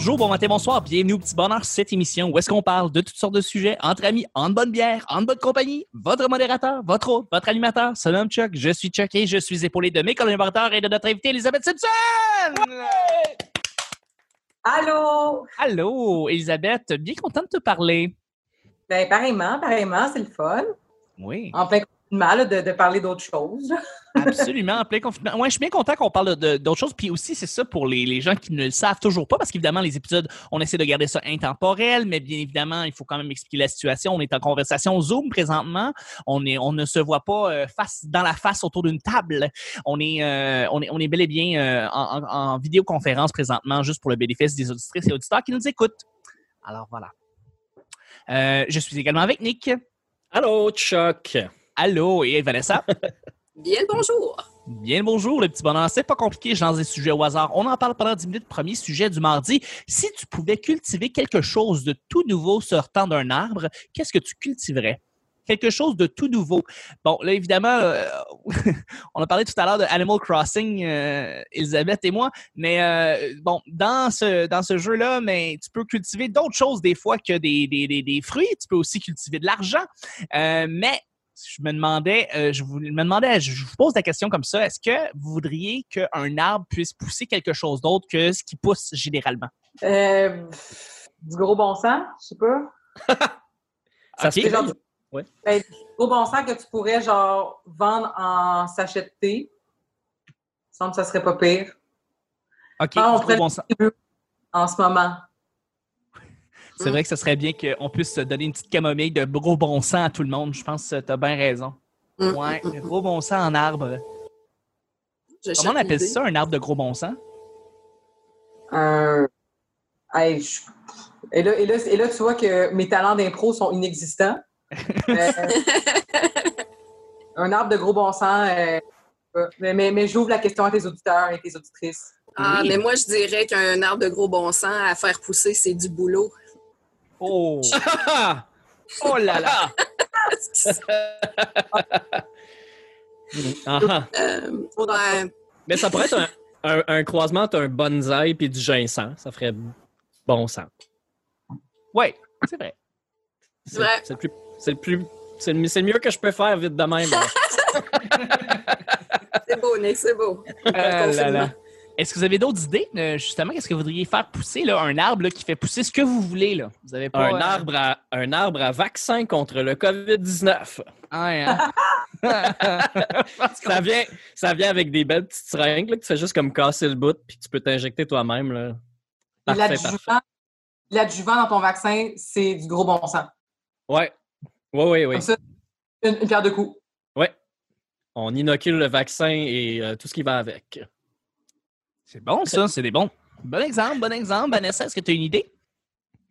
bonjour, bon matin, bonsoir, bienvenue au Petit Bonheur, cette émission où est-ce qu'on parle de toutes sortes de sujets entre amis, en bonne bière, en bonne compagnie. Votre modérateur, votre hôte, votre animateur, nom Chuck, je suis Chuck et je suis épaulé de mes collaborateurs et de notre invitée Elisabeth Simpson! Allô? Allô, Elisabeth, bien contente de te parler. Ben, pareillement, pareillement, c'est le fun. Oui. En plein confinement, de, de parler d'autres choses. Absolument, en plein confinement. Ouais, je suis bien content qu'on parle d'autres choses. Puis aussi, c'est ça pour les, les gens qui ne le savent toujours pas, parce qu'évidemment, les épisodes, on essaie de garder ça intemporel, mais bien évidemment, il faut quand même expliquer la situation. On est en conversation Zoom présentement. On, est, on ne se voit pas euh, face dans la face autour d'une table. On est, euh, on est, on est bel et bien euh, en, en- en vidéoconférence présentement, juste pour le bénéfice des auditrices et auditeurs qui nous écoutent. Alors voilà. Je suis également avec Nick. Allô, Chuck. Allô, et Vanessa. Bien le bonjour. Bien le bonjour, le petit bonheur. C'est pas compliqué, je lance des sujets au hasard. On en parle pendant 10 minutes. Premier sujet du mardi. Si tu pouvais cultiver quelque chose de tout nouveau sortant d'un arbre, qu'est-ce que tu cultiverais? Quelque chose de tout nouveau. Bon, là, évidemment, euh, on a parlé tout à l'heure de Animal Crossing, euh, Elisabeth et moi, mais euh, bon, dans ce, dans ce jeu-là, mais tu peux cultiver d'autres choses des fois que des, des, des, des fruits. Tu peux aussi cultiver de l'argent. Euh, mais je me demandais, euh, je vous me demandais, je vous pose la question comme ça, est-ce que vous voudriez qu'un arbre puisse pousser quelque chose d'autre que ce qui pousse généralement? Euh, du gros bon sens, je sais pas. Ça se. Genre Ouais. ben, du gros bon sens que tu pourrais, genre, vendre en sachet de thé. Il me semble que ça serait pas pire. OK, Ah, on du pourrait- bon sens. En ce moment. C'est vrai que ce serait bien qu'on puisse se donner une petite camomille de gros bon sens à tout le monde. Je pense que tu as bien raison. Mm, Ouais, mm, mm. gros bon sens en arbre. Comment on appelle ça, un arbre de gros bon sens? Un. Hey, je- Et, là, et, là, et là, tu vois que mes talents d'impro sont inexistants. Euh, un arbre de gros bon sens. euh, mais mais, mais j'ouvre la question à tes auditeurs et tes auditrices. Ah, Oui. mais moi, je dirais qu'un arbre de gros bon sens à faire pousser, c'est du boulot. Oh! Oh là là! Ah, ah. Euh, ouais. Mais ça pourrait être un, un- un croisement entre un bonsaï et du ginseng. Ça ferait bon sens. Oui, c'est vrai. C'est Ouais. c'est le plus. C'est le plus. C'est le, c'est le mieux que je peux faire vite de même. C'est beau, Nick, c'est beau. Ah là là. Est-ce que vous avez d'autres idées? euh, justement, qu'est-ce que vous voudriez faire pousser? Là, un arbre là, qui fait pousser ce que vous voulez. Là? Vous avez pas, un, euh, arbre à, un arbre à vaccin contre le COVID-19. Ouais, hein? Ça vient, ça vient avec des belles petites seringues là, que tu fais juste comme casser le bout puis tu peux t'injecter toi-même. L'adjuvant dans ton vaccin, c'est du gros bon sens. Ouais. Oui, oui, oui. Comme ça, une, une pierre de coups. Ouais. On inocule le vaccin et euh, tout ce qui va avec. C'est bon, ça. C'est des bons. Bon exemple, bon exemple. Vanessa, est-ce que tu as une idée?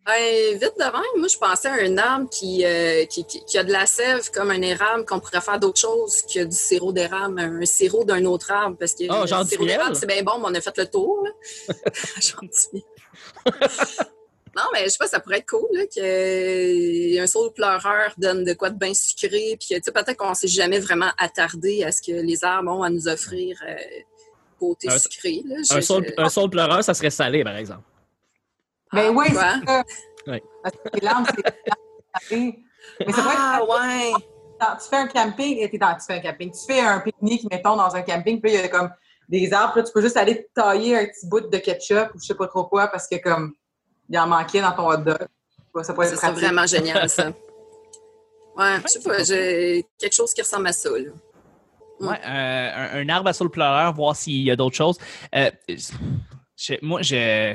Ben, vite de même, moi, je pensais à un arbre qui, euh, qui, qui- qui a de la sève comme un érable, qu'on pourrait faire d'autres choses que du sirop d'érable, un sirop d'un autre arbre. Parce que Oh, le sirop d'érable, c'est bien bon, mais on a fait le tour. miel. Non, mais je sais pas, ça pourrait être cool là, qu'un saule pleureur donne de quoi de bien sucré, puis que, tu sais, peut-être qu'on s'est jamais vraiment attardé à ce que les arbres ont à nous offrir euh, côté Un- sucré. Là. Je- Un saule, je- un saule pleureur, ça serait salé, par exemple. Ben Ah, oui, c'est ça. Ouais. Parce que les larmes, c'est. Mais ça pourrait Ah, ouais! quand tu fais un camping, et t'es dans, tu fais un camping, tu fais un pique-nique, mettons, dans un camping, puis il y a comme des arbres, là, tu peux juste aller tailler un petit bout de ketchup ou je sais pas trop quoi parce que comme il en manquait dans ton hot dog. Ça pourrait Ça être vraiment génial, ça. Ouais, je sais pas, j'ai quelque chose qui ressemble à ça, là. Ouais, euh, un, un arbre à saule pleureur, voir s'il y a d'autres choses. Euh, je- moi, je.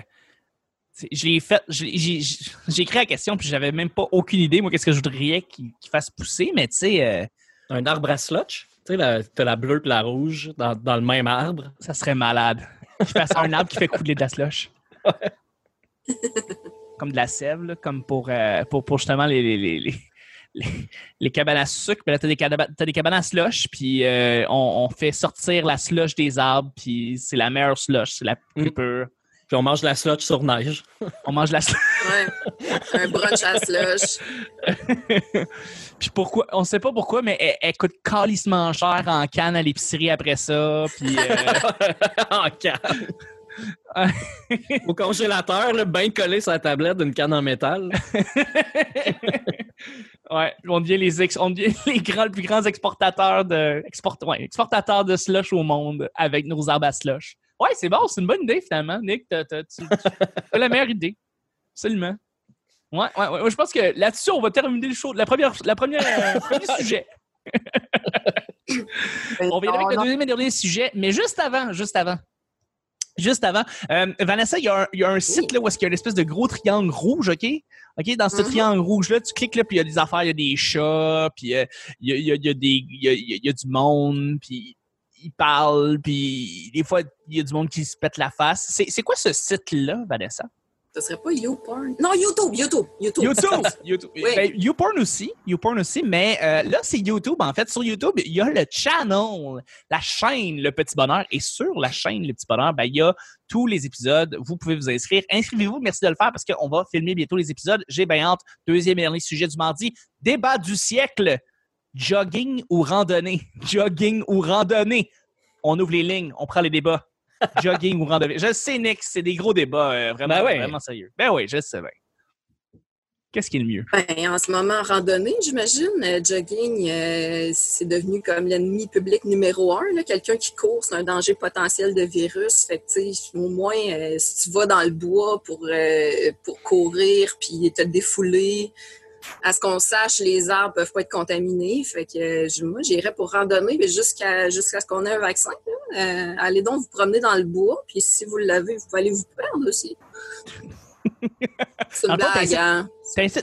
l'ai fait, j'ai- j'ai j'ai écrit la question, puis j'avais même pas aucune idée, moi, qu'est-ce que je voudrais qu'il fasse pousser, mais tu sais, euh, Un arbre à slotch. Tu sais, t'as la bleue et la rouge dans, dans le même arbre? ça serait malade. Je fasse un arbre qui fait couler de la slush. comme de la sève, là, comme pour, euh, pour, pour justement les, les, les, les, cabanes à sucre. Ben là, t'as des, t'as des cabanes à slush, puis euh, on, on fait sortir la slush des arbres, puis c'est la meilleure slush, c'est la plus Mm. pure. Puis on mange la slotch sur neige. On mange la slush. Ouais. Un brunch à slush. puis pourquoi, on sait pas pourquoi, mais elle, elle coûte calissement cher en canne à l'épicerie après ça, puis... euh, en canne. Au congélateur, là, bien collé sur la tablette d'une canne en métal. Ouais, on devient les, ex- on devient les grands, plus grands exportateurs de, export, ouais, exportateurs de slush au monde avec nos arbres à slush. Ouais, c'est bon, c'est une bonne idée finalement, Nick. T'as, t'as- tu, tu as la meilleure idée. Absolument. Ouais, ouais, ouais. Je pense que là-dessus, on va terminer le show. La première, la première, euh, premier sujet. On va y aller avec le non. deuxième et dernier sujet, mais juste avant, juste avant. Juste avant. euh, Vanessa, il y a un, il y a un site là, où est-ce qu'il y a une espèce de gros triangle rouge, OK? OK, dans ce Mhm. triangle rouge-là, tu cliques là, puis il y a des affaires, il y a des chats, puis euh, il y, a, il y a- il y a des, il y a, du monde, puis ils parlent, puis des fois, il y a du monde qui se pète la face. C'est c'est quoi ce site-là, Vanessa? Ce serait pas YouPorn? Non, YouTube, YouTube, YouTube. YouTube! YouTube. Oui. Ben, YouPorn aussi, YouPorn aussi, mais euh, là, c'est YouTube. En fait, sur YouTube, il y a le channel, la chaîne Le Petit Bonheur. Et sur la chaîne Le Petit Bonheur, ben, il y a tous les épisodes. Vous pouvez vous inscrire. Inscrivez-vous. Merci de le faire parce qu'on va filmer bientôt les épisodes. J'ai bien hâte. Deuxième et dernier sujet du mardi. Débat du siècle. Jogging ou randonnée? Jogging ou randonnée? On ouvre les lignes. On prend les débats. Jogging ou randonnée? Je sais, Nick, c'est des gros débats euh, vraiment, Ben ouais. vraiment sérieux. Ben oui, je sais bien. Qu'est-ce qui est le mieux? Ben, en ce moment, randonnée, j'imagine. Euh, jogging, euh, c'est devenu comme l'ennemi public numéro un. là. Quelqu'un qui court, c'est un danger potentiel de virus. Fait que, au moins, euh, si tu vas dans le bois pour, euh, pour courir puis te défouler, à ce qu'on sache, les arbres peuvent pas être contaminés. Fait que euh, moi, j'irais pour randonner mais jusqu'à jusqu'à ce qu'on ait un vaccin. Euh, allez donc vous promener dans le bois. Puis si vous l'avez, vous pouvez aller vous perdre aussi. C'est une blague, hein?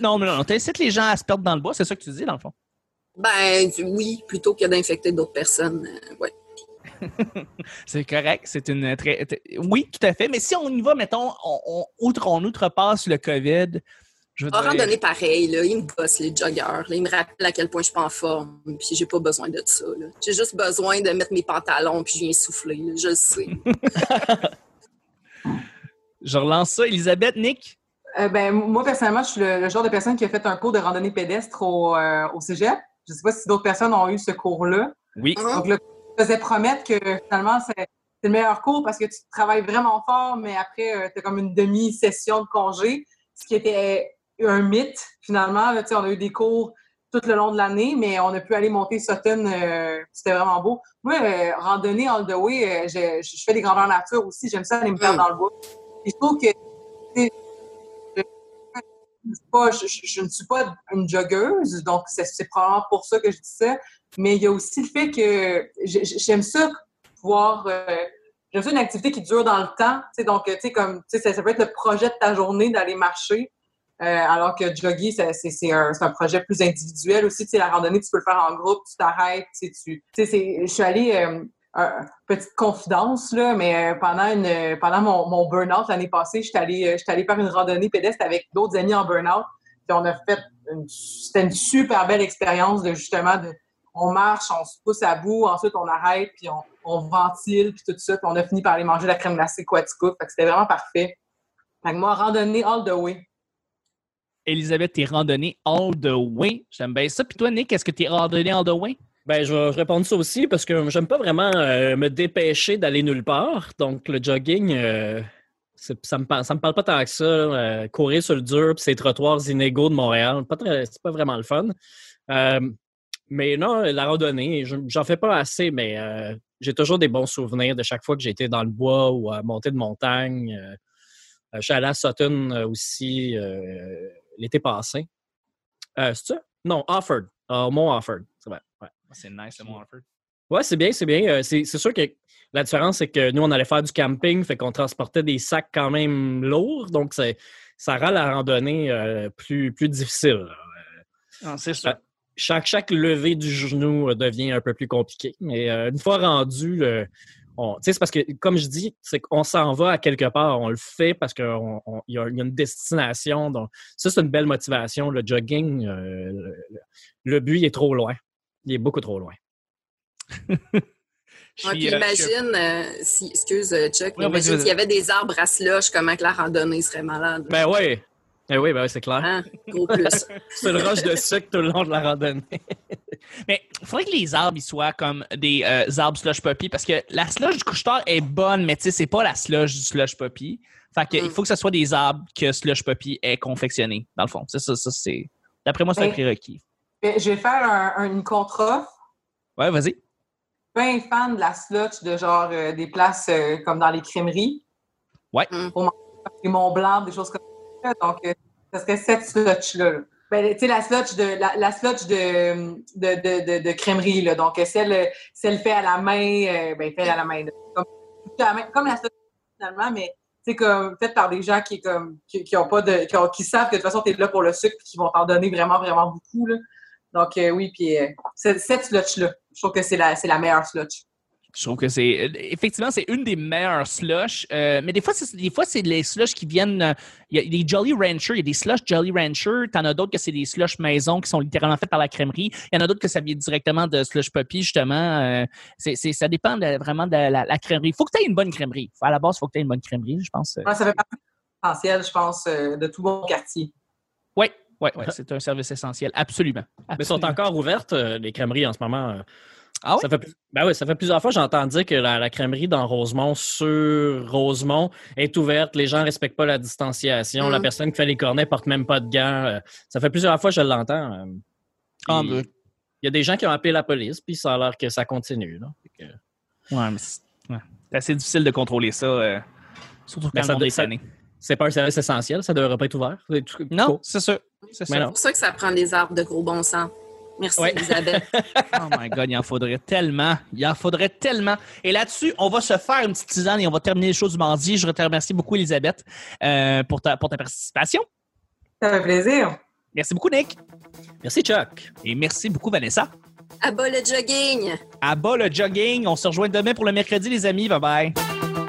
Non, non, non, t'incites les gens à se perdre dans le bois, c'est ça que tu dis, dans le fond? Ben oui, plutôt que d'infecter d'autres personnes. euh, ouais. C'est correct, c'est une très... très- Oui, tout à fait, mais si on y va, mettons, on, on, outre, on outrepasse le COVID, je veux En dire... randonnée pareil, là, ils me bossent les joggers. là. ils me rappellent à quel point je suis pas en forme. Puis j'ai pas besoin de ça. là. J'ai juste besoin de mettre mes pantalons puis je viens souffler. là, je le sais. Je relance ça. Elisabeth, Nick? Euh, ben, moi, personnellement, je suis le, le genre de personne qui a fait un cours de randonnée pédestre au, euh, au cégep. Je sais pas si d'autres personnes ont eu ce cours-là. Oui. Hein? Donc, là, je faisais promettre que finalement, c'est c'est le meilleur cours parce que tu travailles vraiment fort, mais après, tu as comme une demi-session de congé, ce qui était un mythe, finalement. Là, on a eu des cours tout le long de l'année, mais on a pu aller monter Sutton. euh, C'était vraiment beau. Moi, euh, randonnée all the way, euh, je, je fais des grandeurs nature aussi. J'aime ça aller me perdre Mm. dans le bois. Puis je trouve que je, pas- ne suis pas une joggeuse, donc c'est probablement pour ça que je dis ça. Mais il y a aussi le fait que j'ai- j'aime ça pouvoir. j'aime ça une activité qui dure dans le temps. Donc, tu sais, comme, ça peut être le projet de ta journée d'aller marcher. Euh, alors que jogger, c'est un, projet plus individuel aussi. Tu sais, la randonnée, tu peux le faire en groupe, tu t'arrêtes. Tu tu sais, je suis allée, euh, petite confidence, là, mais euh, pendant, une, pendant mon, burn-out l'année passée, j'étais allée, allée faire une randonnée pédestre avec d'autres amis en burn-out. Puis on a fait, une- c'était une super belle expérience de justement de, on marche, on se pousse à bout, ensuite on arrête, puis on, on ventile, puis tout ça, puis on a fini par aller manger la crème glacée Quatico. Fait que c'était vraiment parfait. Fait que moi, randonnée all the way. Elisabeth, t'es randonnée all the way. J'aime bien ça. Puis toi, Nick, est-ce que t'es randonnée all the way? Ben, je vais répondre ça aussi parce que j'aime pas vraiment euh, me dépêcher d'aller nulle part. Donc, le jogging, euh, ça me me parle pas tant que ça. euh, courir sur le dur puis ces trottoirs inégaux de Montréal, c'est pas vraiment le fun. Mais non, la randonnée, je- j'en fais pas assez, mais j'ai toujours des bons souvenirs de chaque fois que été dans le bois ou à monter de montagne. Je suis allé à Sutton aussi l'été passé. Euh, c'est ça? Non, Offord. Au Mont Offord. C'est vrai. Ouais. C'est nice, le Mont Harford. Ouais, c'est bien, c'est bien. Euh, c'est c'est sûr que la différence, c'est que nous, on allait faire du camping, fait qu'on transportait des sacs quand même lourds, donc c'est- ça rend la randonnée euh, plus, plus difficile. Ah, c'est sûr. Chaque, chaque levée du genou euh, devient un peu plus compliqué, mais euh, une fois rendu, c'est parce que, comme je dis, c'est qu'on s'en va à quelque part, on le fait parce qu'il y, a il y a une destination. Donc, ça, c'est une belle motivation. Le jogging, euh, le, but il est trop loin. Il est beaucoup trop loin. Ouais, puis euh, imagine, euh, si, excuse Chuck, mais Ouais, imagine s'il y avait des arbres à slush, comment que la randonnée serait malade? Ben oui, ben oui, ben oui, c'est clair. Hein? Gros plus. C'est le rush de sucre tout le long de la randonnée. Mais il faudrait que les arbres ils soient comme des euh, arbres slush puppy parce que la slush du couche-tard est bonne, mais tu sais, c'est pas la slush du slush puppy. Fait que, Mm. il faut que ce soit des arbres que slush puppy est confectionné, dans le fond. C'est ça, ça, c'est. D'après moi, c'est un Ben- prérequis. Mais Je vais faire un, un- une contre-offre. Ouais, vas-y. Bien fan de la slotch de genre euh, des places euh, comme dans les crèmeries. Ouais. Pour manger des Mont Blanc, des choses comme ça. Donc, ça serait cette slotch-là. là. Ben, tu sais, la slotch de la, slotch de, de, de, de, de là. Donc, celle, celle faite à la main, euh, ben, faite à la main. Comme, comme la slotch finalement, mais c'est comme faite par des gens qui comme qui, ont pas de qui, ont- qui savent que de toute façon tu es là pour le sucre et qui vont t'en donner vraiment vraiment beaucoup là. Donc euh, oui puis euh, cette, cette slotch là, je trouve que c'est la c'est la meilleure slotch. Je trouve que c'est. Effectivement, c'est une des meilleures slush. euh, mais des fois, c'est, des fois, c'est les slush qui viennent. euh, Il y a des Jolly Rancher. Il y a des slush Jolly Rancher. T'en as d'autres que c'est des slush maison qui sont littéralement faites par la crèmerie. Il y en a d'autres que ça vient directement de slush puppy, justement. euh, c'est, c'est- ça dépend de- vraiment de la, la crèmerie. Il faut que tu aies une bonne crèmerie. À la base, il faut que tu aies une bonne crèmerie, je pense. Ouais, ça fait partie essentiel, je pense, euh, de tout bon quartier. Oui, oui, ouais, c'est un service essentiel. Absolument. Mais elles sont Absolument. encore ouvertes, euh, les crèmeries, en ce moment. Ah oui? Ça fait, ben oui, ça fait plusieurs fois que j'entends dire que la, la crèmerie dans Rosemont, sur Rosemont, est ouverte. Les gens ne respectent pas la distanciation. Mm. La personne qui fait les cornets porte même pas de gants. Euh, Ça fait plusieurs fois que je l'entends. euh. Ah, ben, Il y a des gens qui ont appelé la police, puis ça a l'air que ça continue. là. Fait que- ouais, mais c'est, ouais. Assez difficile de contrôler ça. euh, surtout quand Mais le ça est. C'est pas un service essentiel, ça ne devrait pas être ouvert. Non, c'est ça. C'est Mais ça. non. C'est pour ça que ça prend des arbres de gros bon sens. Merci, Ouais. Elisabeth. Oh my God, il en faudrait tellement. Il en faudrait tellement. Et là-dessus, on va se faire une petite tisane et on va terminer les choses du mardi. Je te remercie beaucoup, Elisabeth, euh, pour, ta, pour ta participation. Ça fait plaisir. Merci beaucoup, Nick. Merci, Chuck. Et merci beaucoup, Vanessa. À bas le jogging! À bas le jogging. On se rejoint demain pour le mercredi, les amis. Bye bye.